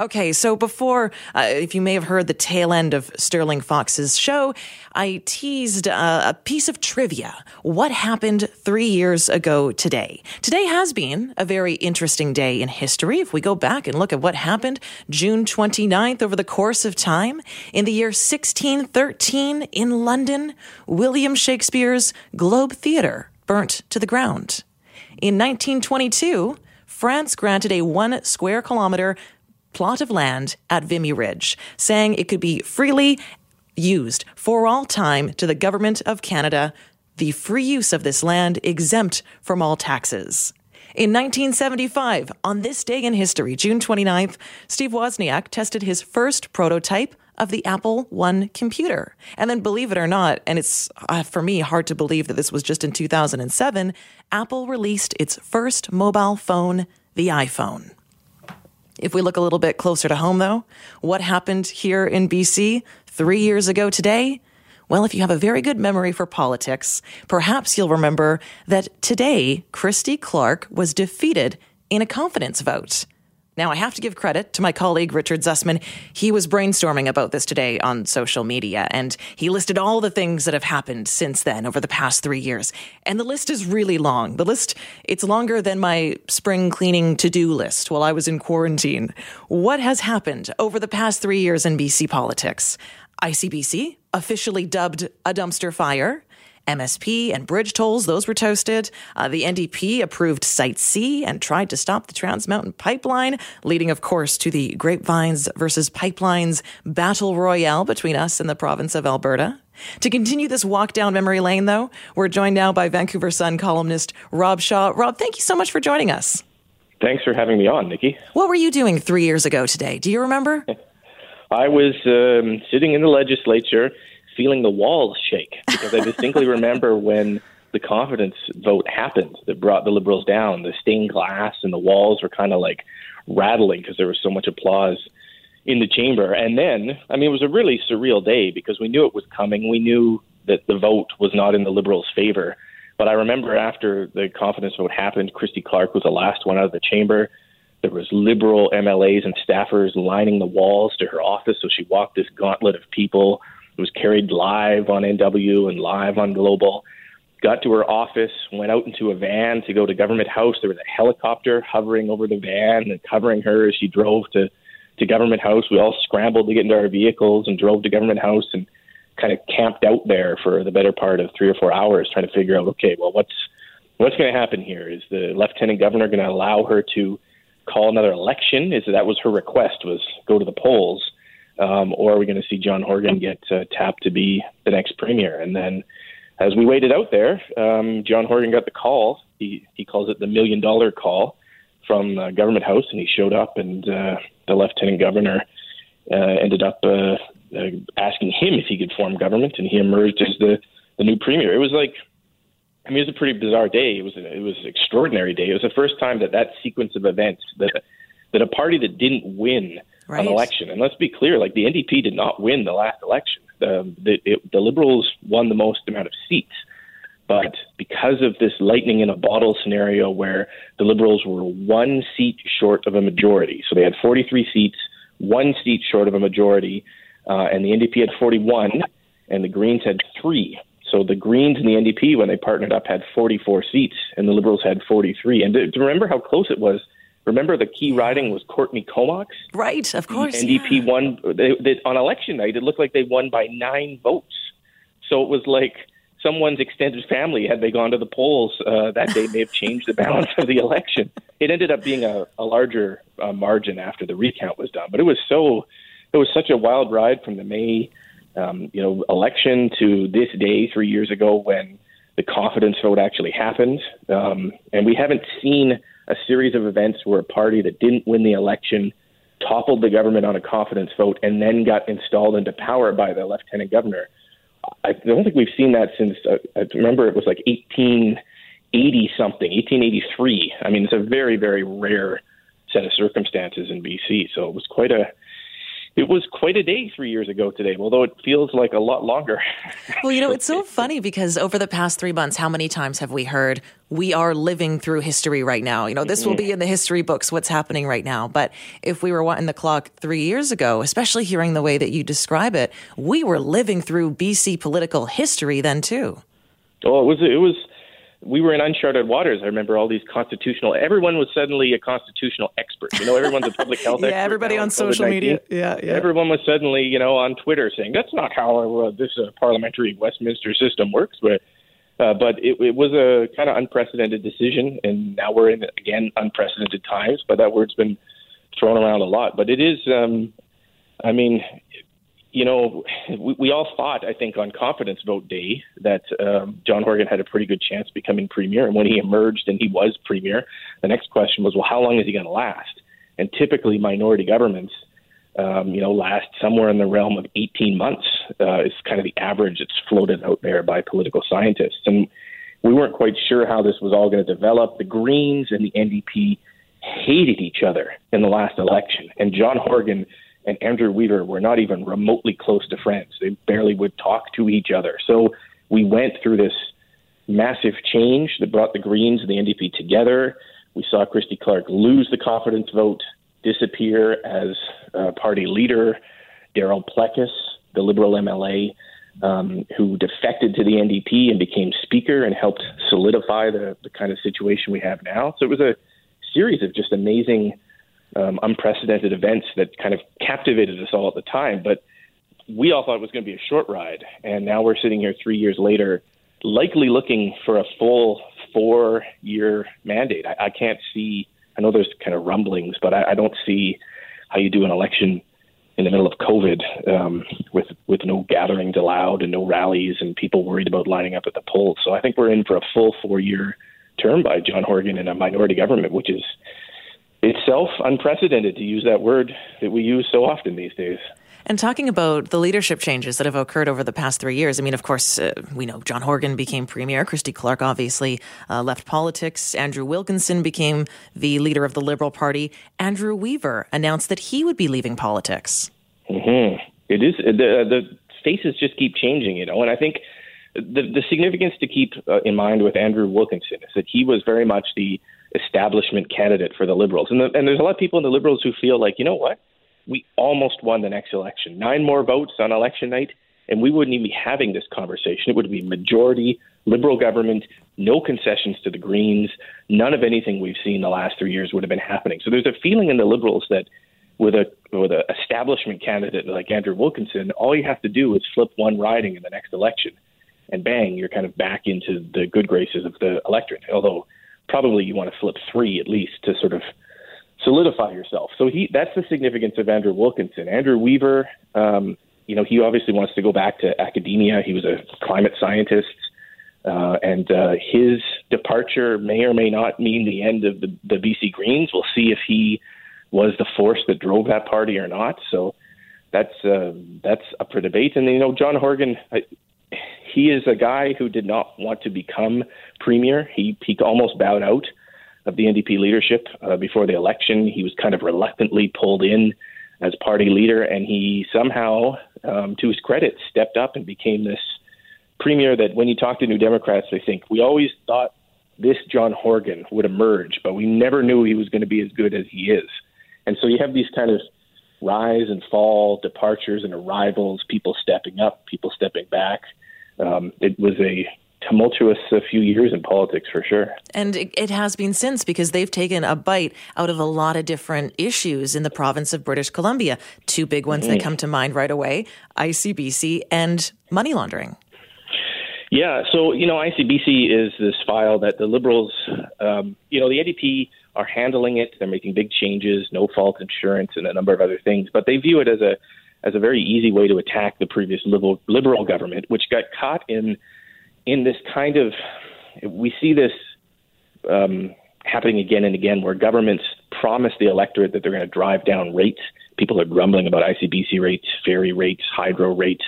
Okay, so before, uh, if you may have heard the tail end of Sterling Fox's show, I teased uh, a piece of trivia. What happened three years ago today? Today has been a very interesting day in history. If we go back and look at what happened June 29th over the course of time, in the year 1613 in London, William Shakespeare's Globe Theatre burnt to the ground. In 1922, France granted a one square kilometer plot of land at Vimy Ridge, saying it could be freely used for all time to the Government of Canada, the free use of this land exempt from all taxes. In 1975, on this day in history, June 29th, Steve Wozniak tested his first prototype of the Apple One computer. And then, believe it or not, and it's uh, for me hard to believe that this was just in 2007, Apple released its first mobile phone, the iPhone. If we look a little bit closer to home, though, what happened here in BC three years ago today? Well, if you have a very good memory for politics, perhaps you'll remember that today, Christy Clark was defeated in a confidence vote. Now, I have to give credit to my colleague Richard Zussman. He was brainstorming about this today on social media, and he listed all the things that have happened since then over the past three years. And the list is really long. The list, it's longer than my spring cleaning to do list while I was in quarantine. What has happened over the past three years in BC politics? ICBC, officially dubbed a dumpster fire. MSP and bridge tolls, those were toasted. Uh, the NDP approved Site C and tried to stop the Trans Mountain Pipeline, leading, of course, to the Grapevines versus Pipelines battle royale between us and the province of Alberta. To continue this walk down memory lane, though, we're joined now by Vancouver Sun columnist Rob Shaw. Rob, thank you so much for joining us. Thanks for having me on, Nikki. What were you doing three years ago today? Do you remember? I was um, sitting in the legislature feeling the walls shake because I distinctly remember when the confidence vote happened that brought the Liberals down. The stained glass and the walls were kind of like rattling because there was so much applause in the chamber. And then, I mean, it was a really surreal day because we knew it was coming. We knew that the vote was not in the Liberals' favor. But I remember after the confidence vote happened, Christy Clark was the last one out of the chamber. There was liberal MLAs and staffers lining the walls to her office, so she walked this gauntlet of people it was carried live on NW and live on Global. Got to her office, went out into a van to go to Government House. There was a helicopter hovering over the van and covering her as she drove to, to Government House. We all scrambled to get into our vehicles and drove to Government House and kind of camped out there for the better part of three or four hours trying to figure out, okay, well, what's what's going to happen here? Is the lieutenant governor going to allow her to call another election? Is that was her request was go to the polls? Um, or are we going to see John Horgan get uh, tapped to be the next premier? And then, as we waited out there, um, John Horgan got the call. He he calls it the million dollar call from uh, Government House, and he showed up, and uh, the lieutenant governor uh, ended up uh, uh, asking him if he could form government, and he emerged as the the new premier. It was like. I mean, it was a pretty bizarre day. It was a, it was an extraordinary day. It was the first time that that sequence of events that that a party that didn't win right. an election. And let's be clear, like the NDP did not win the last election. The, the, it, the Liberals won the most amount of seats. But because of this lightning in a bottle scenario where the Liberals were one seat short of a majority, so they had 43 seats, one seat short of a majority, uh, and the NDP had 41, and the Greens had three. So the Greens and the NDP, when they partnered up, had 44 seats, and the Liberals had 43. And to, to remember how close it was Remember, the key riding was Courtenay Comox. Right, of course. The NDP yeah. won they, they, on election night. It looked like they won by nine votes. So it was like someone's extended family, had they gone to the polls uh, that day, may have changed the balance of the election. It ended up being a, a larger uh, margin after the recount was done, but it was so it was such a wild ride from the May um, you know election to this day three years ago when the confidence vote actually happened, um, and we haven't seen a series of events where a party that didn't win the election toppled the government on a confidence vote and then got installed into power by the lieutenant governor. I don't think we've seen that since uh, I remember it was like 1880 something, 1883. I mean, it's a very very rare set of circumstances in BC. So it was quite a it was quite a day three years ago today, although it feels like a lot longer. Well, you know, it's so funny because over the past three months, how many times have we heard we are living through history right now? You know, this will be in the history books, what's happening right now. But if we were wanting the clock three years ago, especially hearing the way that you describe it, we were living through BC political history then too. Oh, it was, it was, we were in uncharted waters. I remember all these constitutional. Everyone was suddenly a constitutional expert. You know, everyone's a public health yeah, expert. everybody on social media. Yeah, yeah. Everyone was suddenly, you know, on Twitter saying that's not how uh, this uh, parliamentary Westminster system works. But uh, but it, it was a kind of unprecedented decision, and now we're in again unprecedented times. But that word's been thrown around a lot. But it is. Um, I mean, you know, we, we all thought, I think, on confidence vote day that um, John Horgan had a pretty good chance becoming premier. And when he emerged and he was premier, the next question was, well, how long is he going to last? And typically, minority governments, um, you know, last somewhere in the realm of 18 months uh, is kind of the average that's floated out there by political scientists. And we weren't quite sure how this was all going to develop. The Greens and the NDP hated each other in the last election, and John Horgan and Andrew Weaver were not even remotely close to friends. They barely would talk to each other. So we went through this massive change that brought the Greens and the NDP together. We saw Christy Clark lose the confidence vote, disappear as party leader. Darryl Plecas, the Liberal MLA, um, who defected to the NDP and became Speaker and helped solidify the, the kind of situation we have now. So it was a series of just amazing um, unprecedented events that kind of captivated us all at the time. But we all thought it was going to be a short ride, and now we're sitting here three years later, likely looking for a full four-year mandate. I, I can't see. I know there's kind of rumblings, but I, I don't see how you do an election in the middle of COVID um, with with no gatherings allowed and no rallies and people worried about lining up at the polls. So I think we're in for a full four-year term by John Horgan in a minority government, which is itself unprecedented to use that word that we use so often these days. And talking about the leadership changes that have occurred over the past three years, I mean, of course, uh, we know John Horgan became premier. Christy Clark obviously uh, left politics. Andrew Wilkinson became the leader of the Liberal Party. Andrew Weaver announced that he would be leaving politics. Mm-hmm. It is the the faces just keep changing, you know, and I think the the significance to keep uh, in mind with Andrew Wilkinson is that he was very much the establishment candidate for the Liberals. And, the, and there's a lot of people in the Liberals who feel like, you know what? We almost won the next election. Nine more votes on election night, and we wouldn't even be having this conversation. It would be majority Liberal government, no concessions to the Greens, none of anything we've seen the last three years would have been happening. So there's a feeling in the Liberals that with a with an establishment candidate like Andrew Wilkinson, all you have to do is flip one riding in the next election, and bang, you're kind of back into the good graces of the electorate. Although probably you want to flip three at least to sort of solidify yourself. So he that's the significance of Andrew Wilkinson. Andrew Weaver, um, you know, he obviously wants to go back to academia. He was a climate scientist. Uh, and uh, his departure may or may not mean the end of the, the BC Greens. We'll see if he was the force that drove that party or not. So that's uh, that's up for debate. And you know, John Horgan, he is a guy who did not want to become premier. He he almost bowed out of the NDP leadership uh, before the election. He was kind of reluctantly pulled in as party leader, and he somehow, um, to his credit, stepped up and became this premier. That when you talk to New Democrats, they think we always thought this John Horgan would emerge, but we never knew he was going to be as good as he is. And so you have these kind of rise and fall, departures and arrivals, people stepping up, people stepping back um, it was a tumultuous a few years in politics for sure. And it, it, has been since because they've taken a bite out of a lot of different issues in the province of British Columbia. Two big ones mm-hmm. that come to mind right away ICBC and money laundering. Yeah, so, you know, ICBC is this file that the Liberals, um, you know, the NDP are handling it. They're making big changes, no fault insurance, and a number of other things, but they view it as a as a very easy way to attack the previous liberal, liberal government, which got caught in in this kind of we see this um, happening again and again, where governments promise the electorate that they're going to drive down rates. People are grumbling about ICBC rates, ferry rates, hydro rates,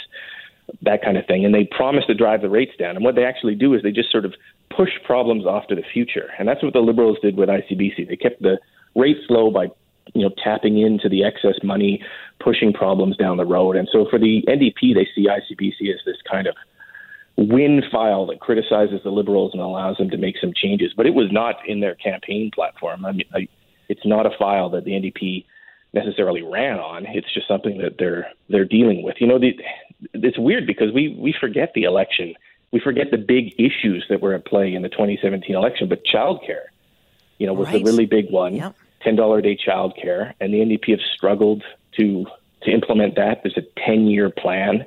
that kind of thing, and they promise to drive the rates down. And what they actually do is they just sort of push problems off to the future, and that's what the Liberals did with ICBC. They kept the rates low by you know, tapping into the excess money, pushing problems down the road. And so for the NDP, they see ICBC as this kind of win file that criticizes the Liberals and allows them to make some changes. But it was not in their campaign platform. I mean, I, it's not a file that the NDP necessarily ran on. It's just something that they're they're dealing with. You know, the, it's weird because we we forget the election. We forget the big issues that were at play in the 2017 election. But childcare, you know, was right. the really big one. Yep. Ten dollar a day childcare, and the NDP have struggled to to implement that. There's a 10 year plan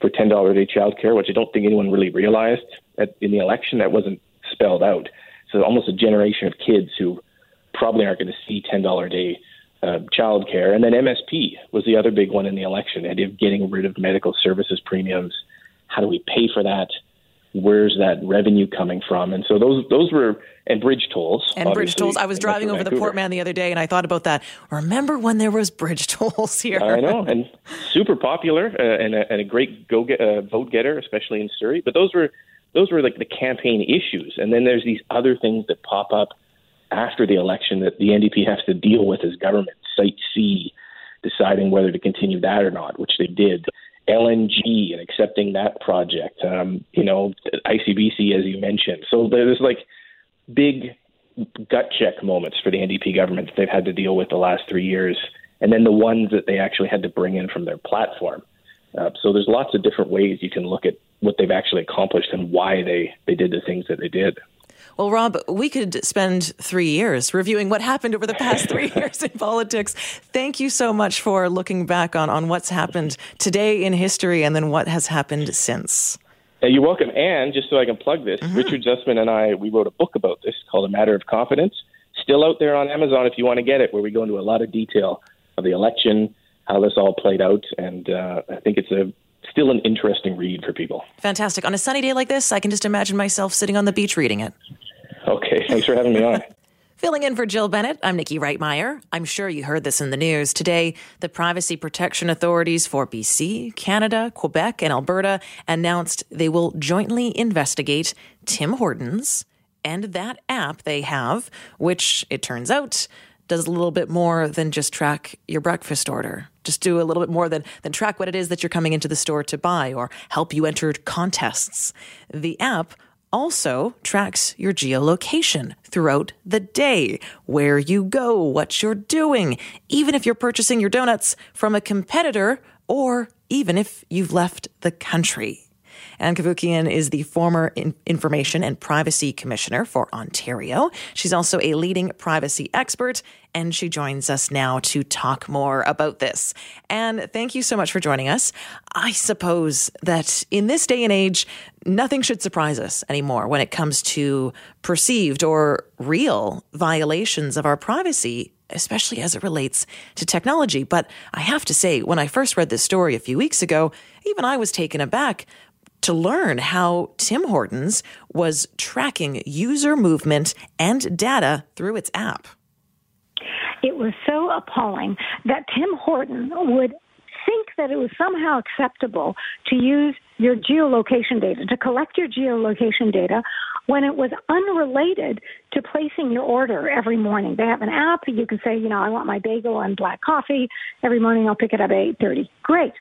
for ten dollar a day childcare, which I don't think anyone really realized at, in the election. That wasn't spelled out. So almost a generation of kids who probably aren't going to see ten dollar a day uh, child care. And then MSP was the other big one in the election, of getting rid of medical services premiums. How do we pay for that? Where's that revenue coming from? And so those those were and bridge tolls. And bridge tolls. I was driving over the Port Mann the other day, and I thought about that. Remember when there was bridge tolls here? I know, and super popular uh, and, a, and, a, great go get, uh, vote getter, especially in Surrey. But those were those were like the campaign issues, and then there's these other things that pop up after the election that the NDP has to deal with as government. Site C, deciding whether to continue that or not, which they did. LNG and accepting that project. Um, you know, ICBC, as you mentioned. So there's like big gut check moments for the NDP government that they've had to deal with the last three years, and then the ones that they actually had to bring in from their platform. Uh, so there's lots of different ways you can look at what they've actually accomplished and why they, they did the things that they did. Well, Rob, we could spend three years reviewing what happened over the past three years in politics. Thank you so much for looking back on, on what's happened today in history and then what has happened since. you're welcome. And just so I can plug this, mm-hmm. Richard Zussman and I, we wrote a book about this called A Matter of Confidence. Still out there on Amazon if you want to get it, where we go into a lot of detail of the election, how this all played out. And uh, I think it's a still an interesting read for people. Fantastic. On a sunny day like this, I can just imagine myself sitting on the beach reading it. Okay, thanks for having me on. Filling in for Jill Bennett, I'm Nikki Reitmeyer. I'm sure you heard this in the news. Today, the privacy protection authorities for BC, Canada, Quebec, and Alberta announced they will jointly investigate Tim Hortons and that app they have, which it turns out does a little bit more than just track your breakfast order. Just do a little bit more than, than track what it is that you're coming into the store to buy or help you enter contests. The app also tracks your geolocation throughout the day, where you go, what you're doing, even if you're purchasing your donuts from a competitor or even if you've left the country. Ann Cavoukian is the former in- Information and Privacy Commissioner for Ontario. She's also a leading privacy expert, and she joins us now to talk more about this. And thank you so much for joining us. I suppose that in this day and age, nothing should surprise us anymore when it comes to perceived or real violations of our privacy especially as it relates to technology. But I have to say, when I first read this story a few weeks ago, even I was taken aback to learn how Tim Hortons was tracking user movement and data through its app. It was so appalling that Tim Horton would think that it was somehow acceptable to use your geolocation data, to collect your geolocation data when it was unrelated to placing your order every morning. They have an app. You can say, you know, I want my bagel and black coffee. Every morning I'll pick it up at 8.30. Great.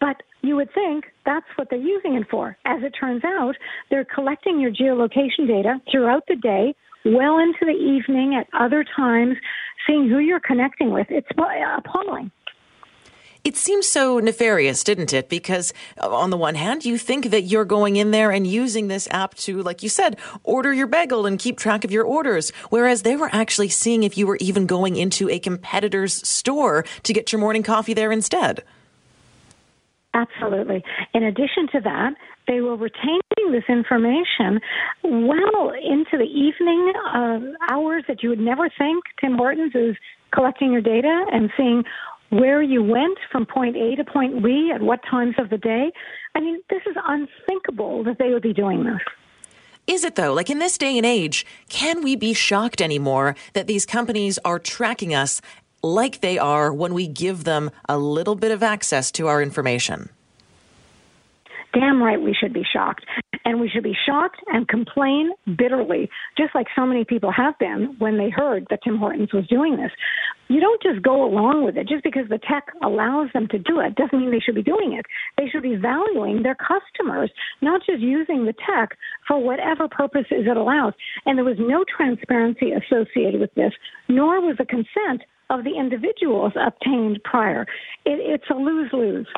But you would think that's what they're using it for. As it turns out, they're collecting your geolocation data throughout the day, well into the evening, at other times, seeing who you're connecting with. It's appalling. It seems so nefarious, didn't it? Because uh, on the one hand, you think that you're going in there and using this app to, like you said, order your bagel and keep track of your orders. Whereas they were actually seeing if you were even going into a competitor's store to get your morning coffee there instead. Absolutely. In addition to that, they were retaining this information well into the evening uh, hours that you would never think Tim Hortons is collecting your data and seeing where you went from point A to point B at what times of the day. I mean, this is unthinkable that they would be doing this. Is it though? Like in this day and age, can we be shocked anymore that these companies are tracking us like they are when we give them a little bit of access to our information? damn right we should be shocked. And we should be shocked and complain bitterly, just like so many people have been when they heard that Tim Hortons was doing this. You don't just go along with it. Just because the tech allows them to do it doesn't mean they should be doing it. They should be valuing their customers, not just using the tech for whatever purposes it allows. And there was no transparency associated with this, nor was the consent of the individuals obtained prior. It, it's a lose lose.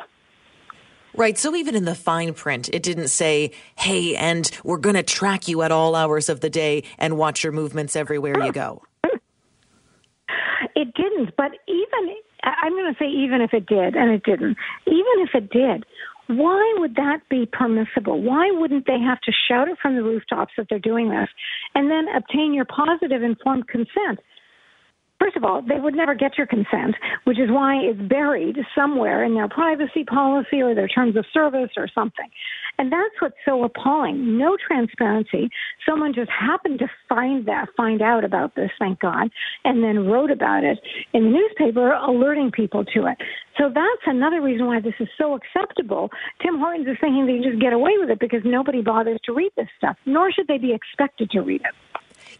Right. So even in the fine print, it didn't say, hey, and we're going to track you at all hours of the day and watch your movements everywhere you go. It didn't. But even, I'm going to say even if it did, and it didn't, even if it did, why would that be permissible? Why wouldn't they have to shout it from the rooftops that they're doing this and then obtain your positive informed consent? First of all, they would never get your consent, which is why it's buried somewhere in their privacy policy or their terms of service or something. And that's what's so appalling. No transparency. Someone just happened to find that, find out about this, thank God, and then wrote about it in the newspaper, alerting people to it. So that's another reason why this is so acceptable. Tim Hortons is thinking they just get away with it because nobody bothers to read this stuff, nor should they be expected to read it.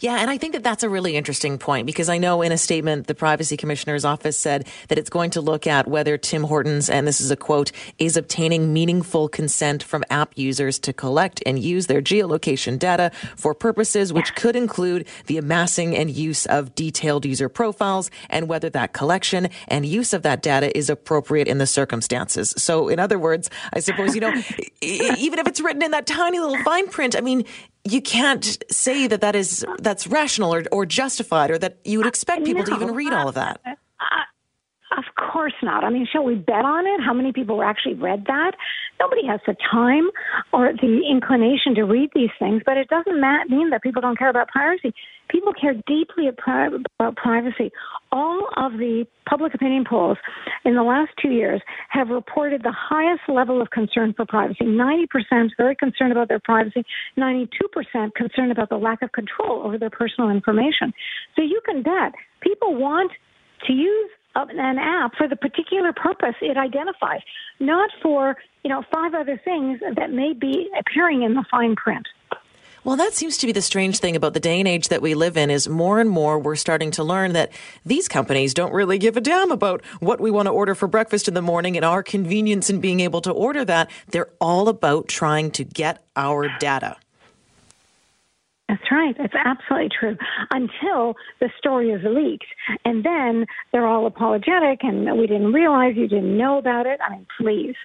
Yeah, and I think that that's a really interesting point because I know in a statement the privacy commissioner's office said that it's going to look at whether Tim Hortons, and this is a quote, is obtaining meaningful consent from app users to collect and use their geolocation data for purposes which could include the amassing and use of detailed user profiles and whether that collection and use of that data is appropriate in the circumstances. So, in other words, I suppose, you know, even if it's written in that tiny little fine print, I mean, you can't say that that is that's rational or, or justified or that you would expect uh, people no, to even read all of that. Uh, uh, of course not. I mean, shall we bet on it? How many people actually read that? Nobody has the time or the inclination to read these things, but it doesn't mean that people don't care about privacy. People care deeply about privacy. All of the public opinion polls in the last two years have reported the highest level of concern for privacy. 90% very concerned about their privacy, 92% concerned about the lack of control over their personal information. So you can bet people want to use an app for the particular purpose it identifies, not for you know five other things that may be appearing in the fine print. Well, that seems to be the strange thing about the day and age that we live in is more and more we're starting to learn that these companies don't really give a damn about what we want to order for breakfast in the morning and our convenience in being able to order that. They're all about trying to get our data. That's right. That's absolutely true. Until the story is leaked. And then they're all apologetic and we didn't realize you didn't know about it. I mean, please.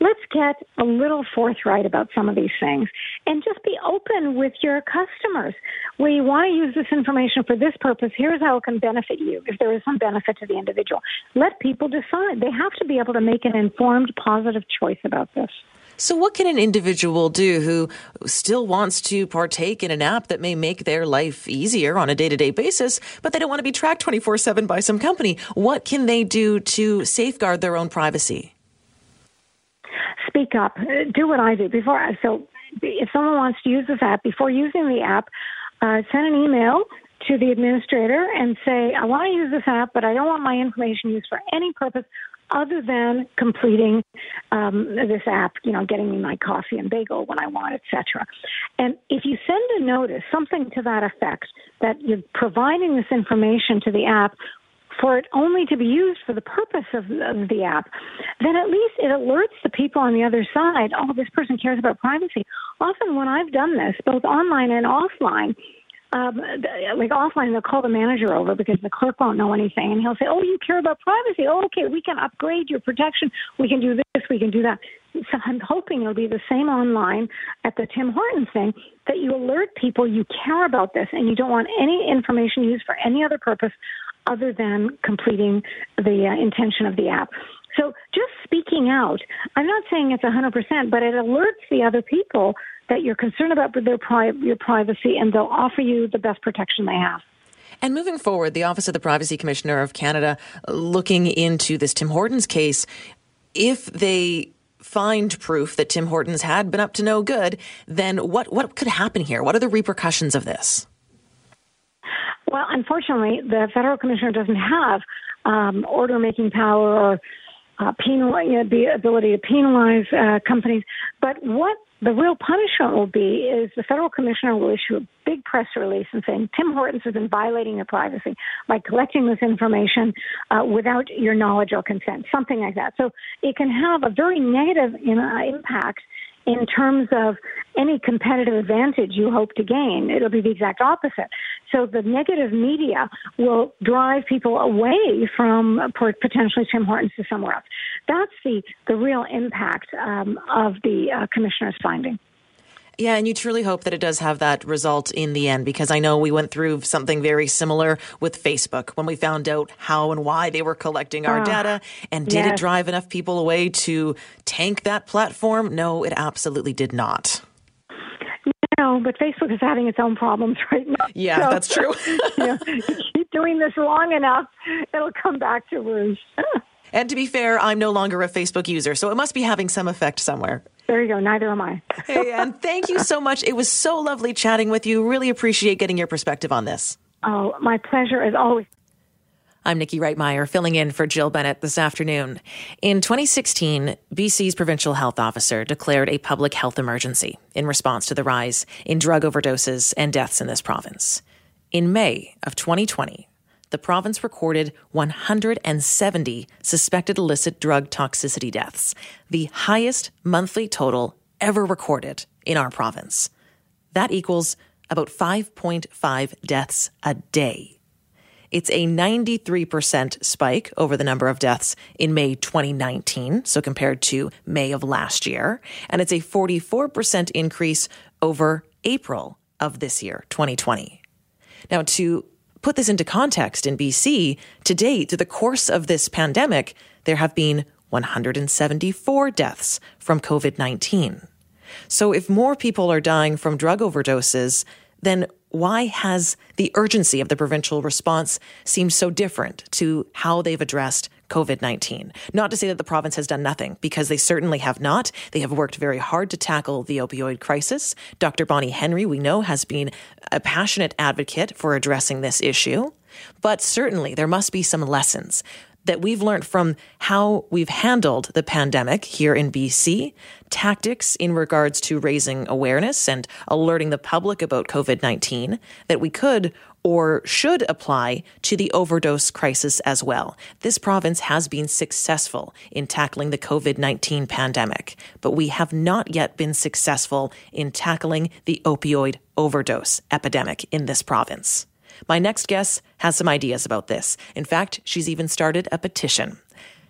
Let's get a little forthright about some of these things and just be open with your customers. We want to use this information for this purpose. Here's how it can benefit you if there is some benefit to the individual. Let people decide. They have to be able to make an informed, positive choice about this. So, what can an individual do who still wants to partake in an app that may make their life easier on a day to day basis, but they don't want to be tracked 24 7 by some company? What can they do to safeguard their own privacy? Speak up. Do what I do. Before, so if someone wants to use this app, before using the app, uh, send an email to the administrator and say, I want to use this app, but I don't want my information used for any purpose other than completing um, this app, you know, getting me my coffee and bagel when I want, etc. And if you send a notice, something to that effect, that you're providing this information to the app for it only to be used for the purpose of, of the app, then at least it alerts the people on the other side, oh, this person cares about privacy. Often when I've done this, both online and offline, um, like offline, they'll call the manager over because the clerk won't know anything, and he'll say, "Oh, you care about privacy? Oh, okay, we can upgrade your protection. We can do this. We can do that." So I'm hoping it'll be the same online at the Tim Hortons thing that you alert people you care about this and you don't want any information used for any other purpose other than completing the uh, intention of the app. So just speaking out, I'm not saying it's 100%, but it alerts the other people that you're concerned about their pri- your privacy and they'll offer you the best protection they have. And moving forward, the Office of the Privacy Commissioner of Canada looking into this Tim Hortons case, if they find proof that Tim Hortons had been up to no good, then what, what could happen here? What are the repercussions of this? Well, unfortunately, the federal commissioner doesn't have um, order making power or uh, penal, you know, the ability to penalize uh, companies. But what the real punishment will be is the federal commissioner will issue a big press release and saying Tim Hortons has been violating your privacy by collecting this information uh, without your knowledge or consent, something like that. So it can have a very negative in, uh, impact in terms of any competitive advantage you hope to gain. It'll be the exact opposite. So the negative media will drive people away from potentially Tim Hortons to somewhere else. That's the, the real impact um, of the uh, commissioner's finding. Yeah, and you truly hope that it does have that result in the end because I know we went through something very similar with Facebook when we found out how and why they were collecting our uh, data. And did yes. it drive enough people away to tank that platform? No, it absolutely did not. No, but Facebook is having its own problems right now. Yeah, so, that's true. you know, keep doing this long enough, it'll come back to roost. and to be fair, I'm no longer a Facebook user, so it must be having some effect somewhere. There you go. Neither am I. hey, and thank you so much. It was so lovely chatting with you. Really appreciate getting your perspective on this. Oh, my pleasure as always. I'm Nikki Reitmeyer, filling in for Jill Bennett this afternoon. In 2016, BC's provincial health officer declared a public health emergency in response to the rise in drug overdoses and deaths in this province. In May of 2020, the province recorded 170 suspected illicit drug toxicity deaths, the highest monthly total ever recorded in our province. That equals about 5.5 deaths a day. It's a 93% spike over the number of deaths in May 2019, so compared to May of last year. And it's a 44% increase over April of this year, 2020. Now, to put this into context in BC, to date, through the course of this pandemic, there have been 174 deaths from COVID 19. So if more people are dying from drug overdoses, then why has the urgency of the provincial response seemed so different to how they've addressed COVID 19? Not to say that the province has done nothing, because they certainly have not. They have worked very hard to tackle the opioid crisis. Dr. Bonnie Henry, we know, has been a passionate advocate for addressing this issue. But certainly there must be some lessons that we've learned from how we've handled the pandemic here in BC, tactics in regards to raising awareness and alerting the public about COVID 19 that we could or should apply to the overdose crisis as well. This province has been successful in tackling the COVID 19 pandemic, but we have not yet been successful in tackling the opioid overdose epidemic in this province. My next guest has some ideas about this. In fact, she's even started a petition.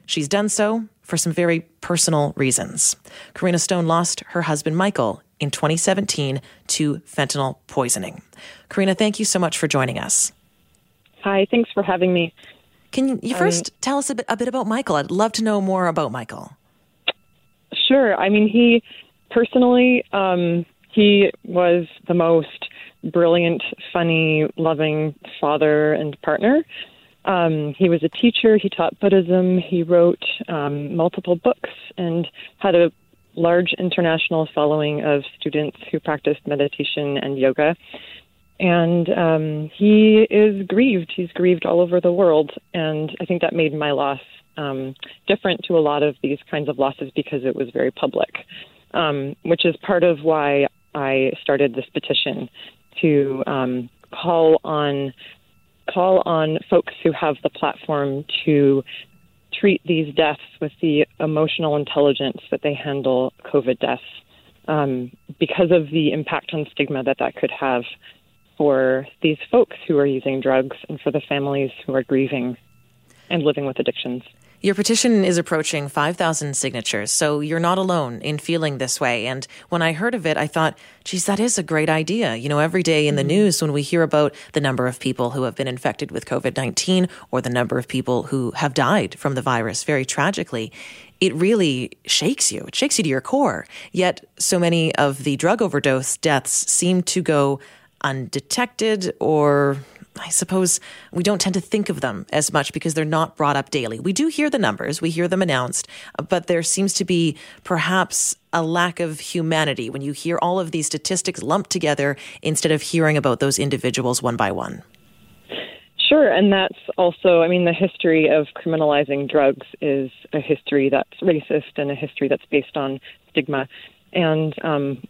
She's done so for some very personal reasons. Karina Stone lost her husband Michael in 2017 to fentanyl poisoning. Karina, thank you so much for joining us. Hi, thanks for having me. Can you first um, tell us a bit, a bit about Michael? I'd love to know more about Michael. Sure. I mean, he personally, um, he was the most brilliant, funny, loving father and partner. Um, he was a teacher. He taught Buddhism. He wrote um, multiple books and had a large international following of students who practiced meditation and yoga. And um, he is grieved. He's grieved all over the world. And I think that made my loss um, different to a lot of these kinds of losses because it was very public, um, which is part of why I started this petition to um, call on call on folks who have the platform to treat these deaths with the emotional intelligence that they handle COVID deaths, um, because of the impact on stigma that that could have for these folks who are using drugs and for the families who are grieving and living with addictions. Your petition is approaching 5,000 signatures, so you're not alone in feeling this way. And when I heard of it, I thought, geez, that is a great idea. You know, every day in the mm-hmm. news, when we hear about the number of people who have been infected with COVID 19 or the number of people who have died from the virus very tragically, it really shakes you. It shakes you to your core. Yet, so many of the drug overdose deaths seem to go undetected or I suppose we don't tend to think of them as much because they're not brought up daily. We do hear the numbers, we hear them announced, but there seems to be perhaps a lack of humanity when you hear all of these statistics lumped together instead of hearing about those individuals one by one. Sure, and that's also, I mean, the history of criminalizing drugs is a history that's racist and a history that's based on stigma. And um,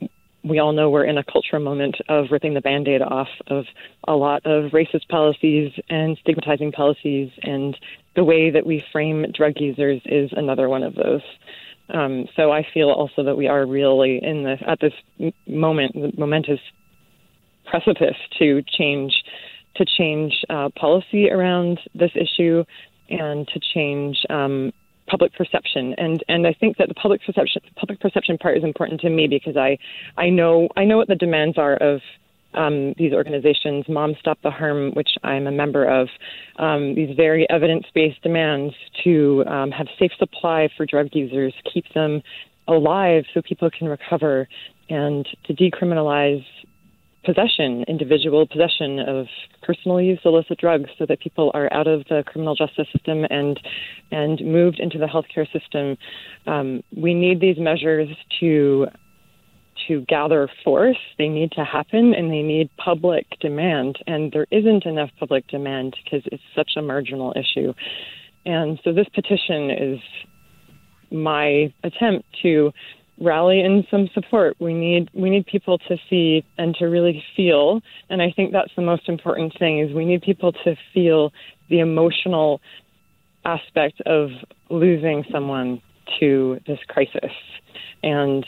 we all know we're in a cultural moment of ripping the band aid off of a lot of racist policies and stigmatizing policies, and the way that we frame drug users is another one of those. Um, so I feel also that we are really in the at this moment, momentous precipice to change to change uh, policy around this issue and to change um, public perception. And and I think that the public perception public perception part is important to me because I I know I know what the demands are of um, these organizations, Mom Stop the Harm, which I'm a member of, um, these very evidence based demands to um, have safe supply for drug users, keep them alive so people can recover, and to decriminalize possession, individual possession of personal use illicit drugs, so that people are out of the criminal justice system and and moved into the healthcare system. Um, we need these measures to to gather force. They need to happen, and they need public demand. And there isn't enough public demand because it's such a marginal issue. And so this petition is my attempt to rally in some support. We need we need people to see and to really feel, and I think that's the most important thing is we need people to feel the emotional aspect of losing someone to this crisis. And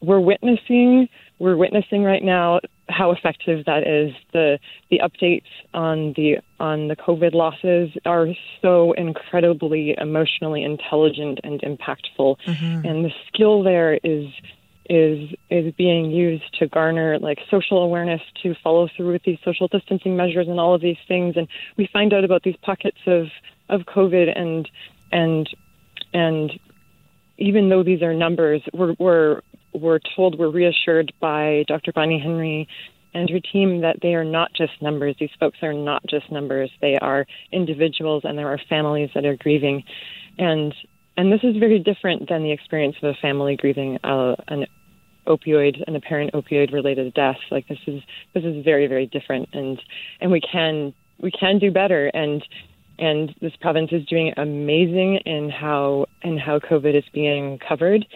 we're witnessing we're witnessing right now how effective that is. The the updates on the on the COVID losses are so incredibly emotionally intelligent and impactful, mm-hmm. and the skill there is is is being used to garner like social awareness to follow through with these social distancing measures and all of these things. And we find out about these pockets of of COVID and and and even though these are numbers, we're, we're we're told, we're reassured by Dr. Bonnie Henry and her team that they are not just numbers. These folks are not just numbers. They are individuals, and there are families that are grieving, and and this is very different than the experience of a family grieving uh, an opioid, an apparent opioid-related death. Like this is this is very very different, and and we can we can do better, and and this province is doing amazing in how in how COVID is being covered.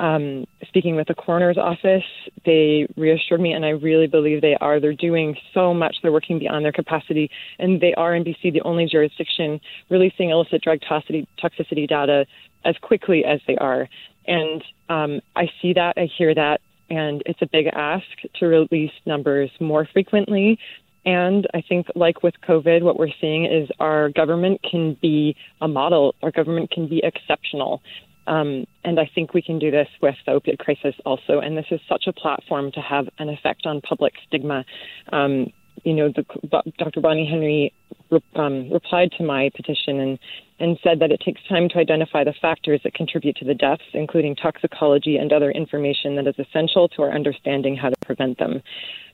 Um, speaking with the coroner's office, they reassured me, and I really believe they are. They're doing so much. They're working beyond their capacity, and they are in BC the only jurisdiction releasing illicit drug toxicity, toxicity data as quickly as they are. And um, I see that, I hear that, and it's a big ask to release numbers more frequently. And I think, like with COVID, what we're seeing is our government can be a model. Our government can be exceptional. Um, and I think we can do this with the opioid crisis also. And this is such a platform to have an effect on public stigma. Um, you know, the, Dr. Bonnie Henry um, replied to my petition and, and said that it takes time to identify the factors that contribute to the deaths, including toxicology and other information that is essential to our understanding how to prevent them.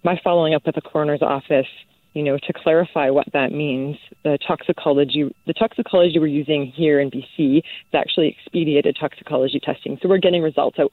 My following up with the coroner's office you know, to clarify what that means, the toxicology the toxicology we're using here in BC is actually expedited toxicology testing. So we're getting results out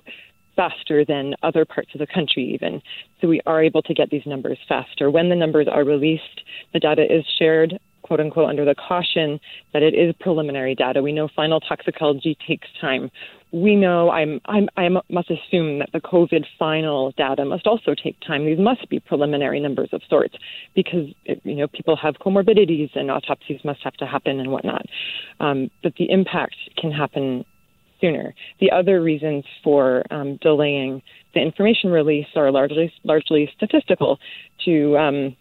faster than other parts of the country even. So we are able to get these numbers faster. When the numbers are released, the data is shared quote unquote under the caution that it is preliminary data. We know final toxicology takes time we know I'm, I'm, I must assume that the COVID final data must also take time. These must be preliminary numbers of sorts because you know people have comorbidities and autopsies must have to happen and whatnot. Um, but the impact can happen sooner. The other reasons for um, delaying the information release are largely largely statistical. To um,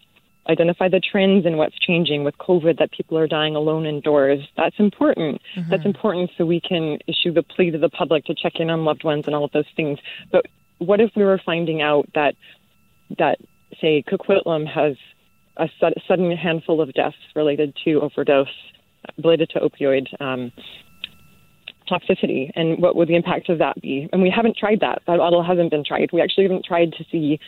identify the trends and what's changing with COVID that people are dying alone indoors. That's important. Mm-hmm. That's important so we can issue the plea to the public to check in on loved ones and all of those things. But what if we were finding out that that say Coquitlam has a sudden handful of deaths related to overdose, related to opioid um, toxicity, and what would the impact of that be? And we haven't tried that. That model hasn't been tried. We actually haven't tried to see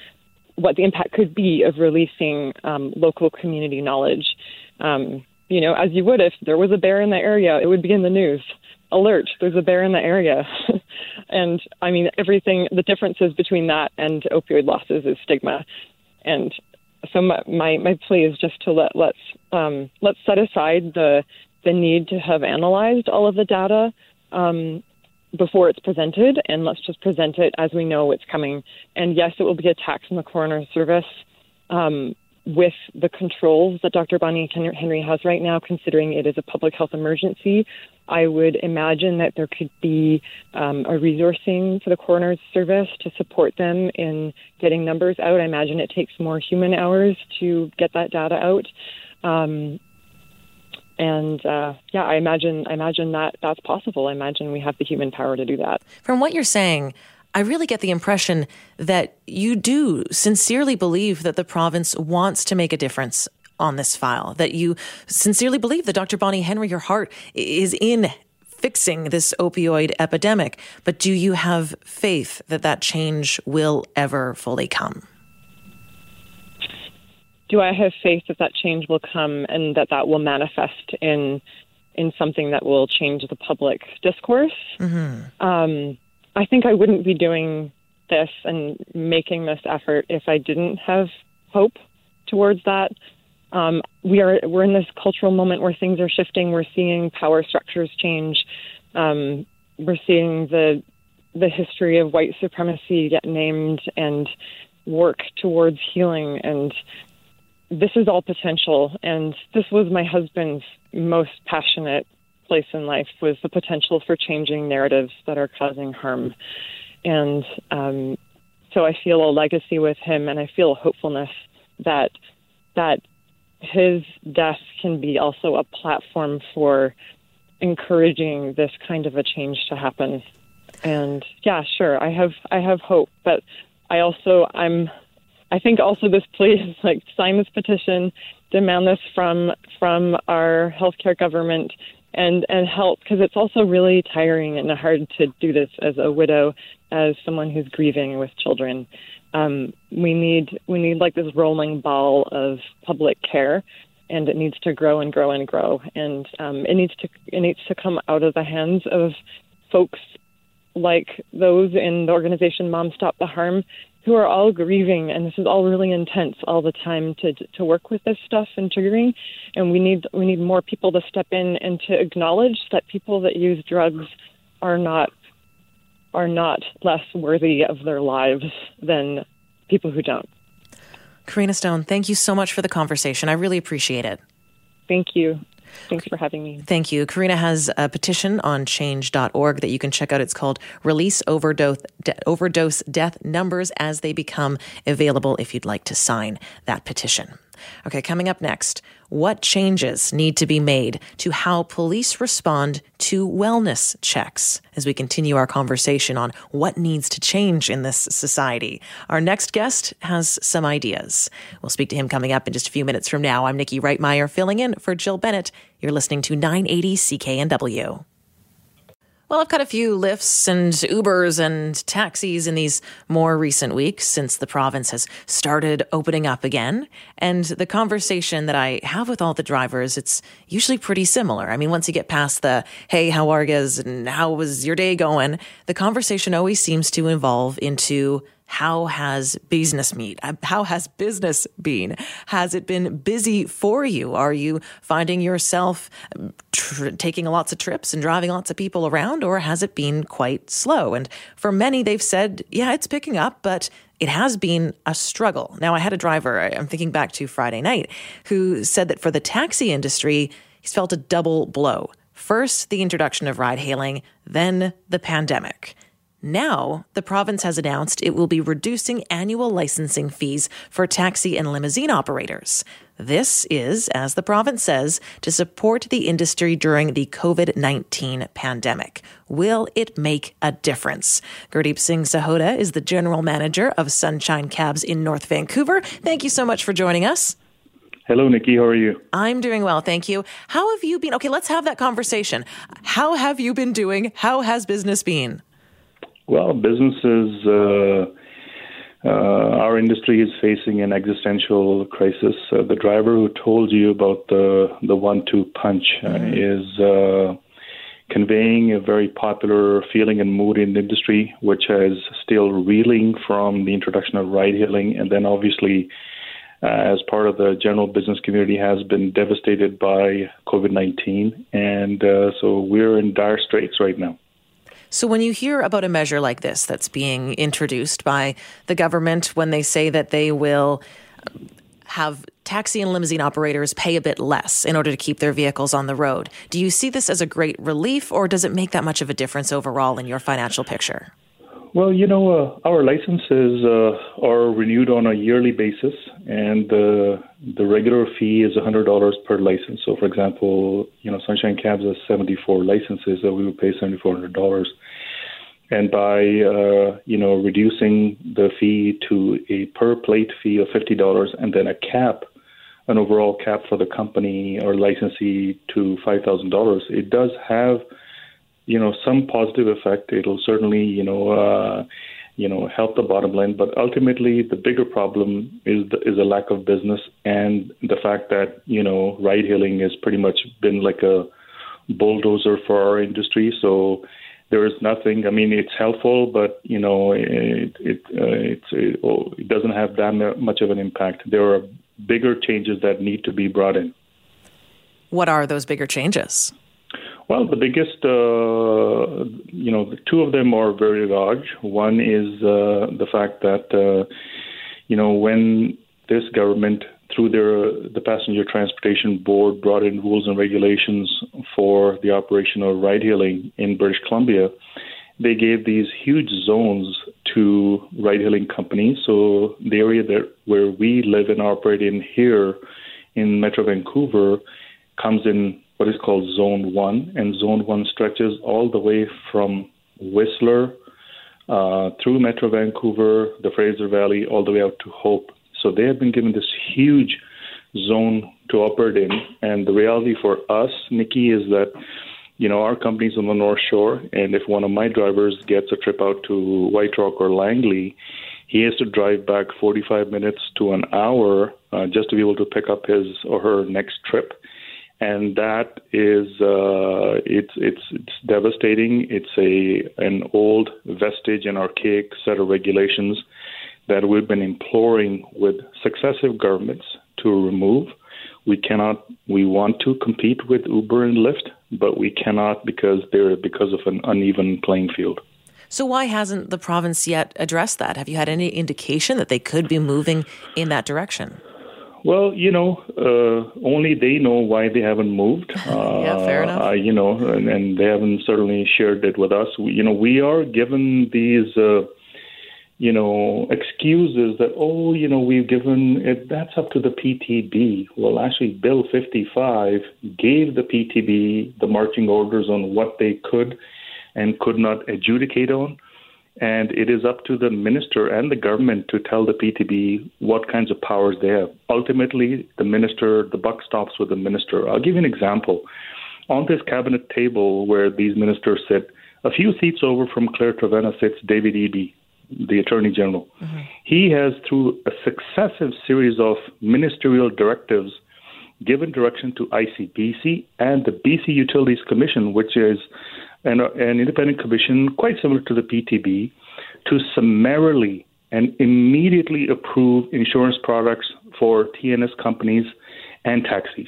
what the impact could be of releasing um, local community knowledge. Um, you know, as you would if there was a bear in the area, it would be in the news. Alert, there's a bear in the area. and I mean, everything, the differences between that and opioid losses is stigma. And so my, my, my plea is just to let let's um, let's set aside the the need to have analyzed all of the data um, before it's presented, and let's just present it as we know it's coming. And yes, it will be a tax on the coroner's service. Um, with the controls that Dr. Bonnie Henry has right now, considering it is a public health emergency, I would imagine that there could be um, a resourcing for the coroner's service to support them in getting numbers out. I imagine it takes more human hours to get that data out. Um, and uh, yeah, I imagine I imagine that that's possible. I imagine we have the human power to do that. From what you're saying, I really get the impression that you do sincerely believe that the province wants to make a difference on this file, that you sincerely believe that Dr. Bonnie Henry, your heart is in fixing this opioid epidemic. But do you have faith that that change will ever fully come? Do I have faith that that change will come and that that will manifest in in something that will change the public discourse? Mm-hmm. Um, I think I wouldn't be doing this and making this effort if I didn't have hope towards that. Um, we are we're in this cultural moment where things are shifting. We're seeing power structures change. Um, we're seeing the the history of white supremacy get named and work towards healing. And this is all potential. And this was my husband's most passionate place in life was the potential for changing narratives that are causing harm. And um, so I feel a legacy with him, and I feel a hopefulness that that his death can be also a platform for encouraging this kind of a change to happen. And yeah, sure, I have I have hope, but I also I'm I think also this plea is like sign this petition, demand this from from our healthcare government and and help because it's also really tiring and hard to do this as a widow, as someone who's grieving with children. Um, we need we need like this rolling ball of public care, and it needs to grow and grow and grow, and um, it needs to it needs to come out of the hands of folks like those in the organization Moms Stop the Harm who are all grieving and this is all really intense all the time to to work with this stuff and triggering and we need we need more people to step in and to acknowledge that people that use drugs are not are not less worthy of their lives than people who don't. Karina Stone, thank you so much for the conversation. I really appreciate it. Thank you. Thanks for having me. Thank you. Karina has a petition on change.org that you can check out. It's called Release Overdose, De- Overdose Death Numbers as they become available if you'd like to sign that petition. Okay, coming up next, what changes need to be made to how police respond to wellness checks as we continue our conversation on what needs to change in this society. Our next guest has some ideas. We'll speak to him coming up in just a few minutes from now. I'm Nikki Reitmeyer filling in for Jill Bennett. You're listening to 980 CKNW. Well, I've got a few Lyfts and Ubers and taxis in these more recent weeks since the province has started opening up again. And the conversation that I have with all the drivers, it's usually pretty similar. I mean, once you get past the, hey, how are you? And how was your day going? The conversation always seems to evolve into, how has business meet? Uh, how has business been? Has it been busy for you? Are you finding yourself tr- taking lots of trips and driving lots of people around, or has it been quite slow? And for many, they've said, yeah, it's picking up, but it has been a struggle. Now, I had a driver, I'm thinking back to Friday night, who said that for the taxi industry, he's felt a double blow. First, the introduction of ride hailing, then the pandemic. Now, the province has announced it will be reducing annual licensing fees for taxi and limousine operators. This is, as the province says, to support the industry during the COVID 19 pandemic. Will it make a difference? Gurdeep Singh Sahota is the general manager of Sunshine Cabs in North Vancouver. Thank you so much for joining us. Hello, Nikki. How are you? I'm doing well, thank you. How have you been? Okay, let's have that conversation. How have you been doing? How has business been? Well, businesses, uh, uh, our industry is facing an existential crisis. Uh, the driver who told you about the the one-two punch uh, mm-hmm. is uh, conveying a very popular feeling and mood in the industry, which is still reeling from the introduction of ride-hailing, and then obviously uh, as part of the general business community, has been devastated by COVID 19. And uh, so we're in dire straits right now. So, when you hear about a measure like this that's being introduced by the government, when they say that they will have taxi and limousine operators pay a bit less in order to keep their vehicles on the road, do you see this as a great relief or does it make that much of a difference overall in your financial picture? Well, you know, uh, our licenses uh, are renewed on a yearly basis, and uh, the regular fee is $100 per license. So, for example, you know, Sunshine Cabs has 74 licenses, so we would pay $7,400. And by uh, you know reducing the fee to a per plate fee of $50 and then a cap, an overall cap for the company or licensee to $5,000, it does have you know some positive effect. It'll certainly you know uh, you know help the bottom line, but ultimately the bigger problem is the, is a lack of business and the fact that you know ride hailing has pretty much been like a bulldozer for our industry. So there is nothing. I mean, it's helpful, but you know, it it uh, it, oh, it doesn't have that much of an impact. There are bigger changes that need to be brought in. What are those bigger changes? Well, the biggest, uh, you know, two of them are very large. One is uh, the fact that, uh, you know, when this government, through their the Passenger Transportation Board, brought in rules and regulations for the operation of ride hailing in British Columbia, they gave these huge zones to ride hailing companies. So the area that where we live and operate in here in Metro Vancouver comes in what is called Zone 1, and Zone 1 stretches all the way from Whistler uh, through Metro Vancouver, the Fraser Valley, all the way out to Hope. So they have been given this huge zone to operate in, and the reality for us, Nikki, is that you know our company's on the North Shore, and if one of my drivers gets a trip out to White Rock or Langley, he has to drive back 45 minutes to an hour uh, just to be able to pick up his or her next trip and that is uh, it's it's it's devastating. It's a an old vestige and archaic set of regulations that we've been imploring with successive governments to remove. We cannot. We want to compete with Uber and Lyft, but we cannot because they're because of an uneven playing field. So why hasn't the province yet addressed that? Have you had any indication that they could be moving in that direction? Well, you know, uh, only they know why they haven't moved. Uh, yeah, fair enough. Uh, you know, and, and, they haven't certainly shared it with us. We, you know, we are given these, uh, you know, excuses that oh, you know, we've given it. That's up to the PTB. Well, actually, Bill 55 gave the PTB the marching orders on what they could and could not adjudicate on. And it is up to the minister and the government to tell the PTB what kinds of powers they have. Ultimately, the minister, the buck stops with the minister. I'll give you an example. On this cabinet table where these ministers sit, a few seats over from Claire Trevena sits David Eby, the Attorney General. Mm-hmm. He has, through a successive series of ministerial directives, given direction to ICBC and the BC Utilities Commission, which is an, an independent commission, quite similar to the PTB, to summarily and immediately approve insurance products for TNS companies and taxis.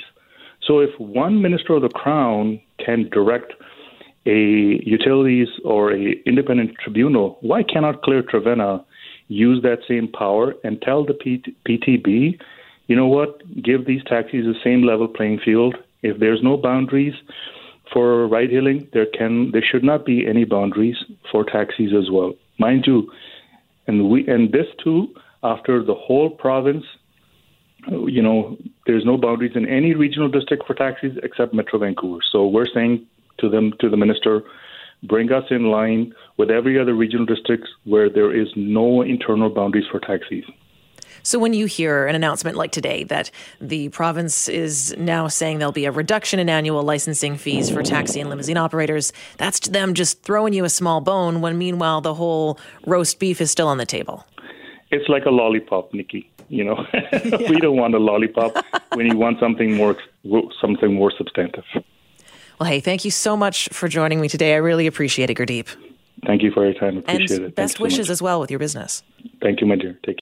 So if one minister of the crown can direct a utilities or a independent tribunal, why cannot Claire Trevena use that same power and tell the PTB, you know what, give these taxis the same level playing field. If there's no boundaries, for ride hailing, there can there should not be any boundaries for taxis as well, mind you. And we and this too, after the whole province, you know, there's no boundaries in any regional district for taxis except Metro Vancouver. So we're saying to them to the minister, bring us in line with every other regional district where there is no internal boundaries for taxis. So when you hear an announcement like today that the province is now saying there'll be a reduction in annual licensing fees for taxi and limousine operators, that's them just throwing you a small bone when meanwhile the whole roast beef is still on the table. It's like a lollipop, Nikki. You know, yeah. we don't want a lollipop when you want something more something more substantive. Well, hey, thank you so much for joining me today. I really appreciate it, Gurdeep. Thank you for your time. Appreciate and it. Best Thanks wishes so as well with your business. Thank you, my dear. Take care.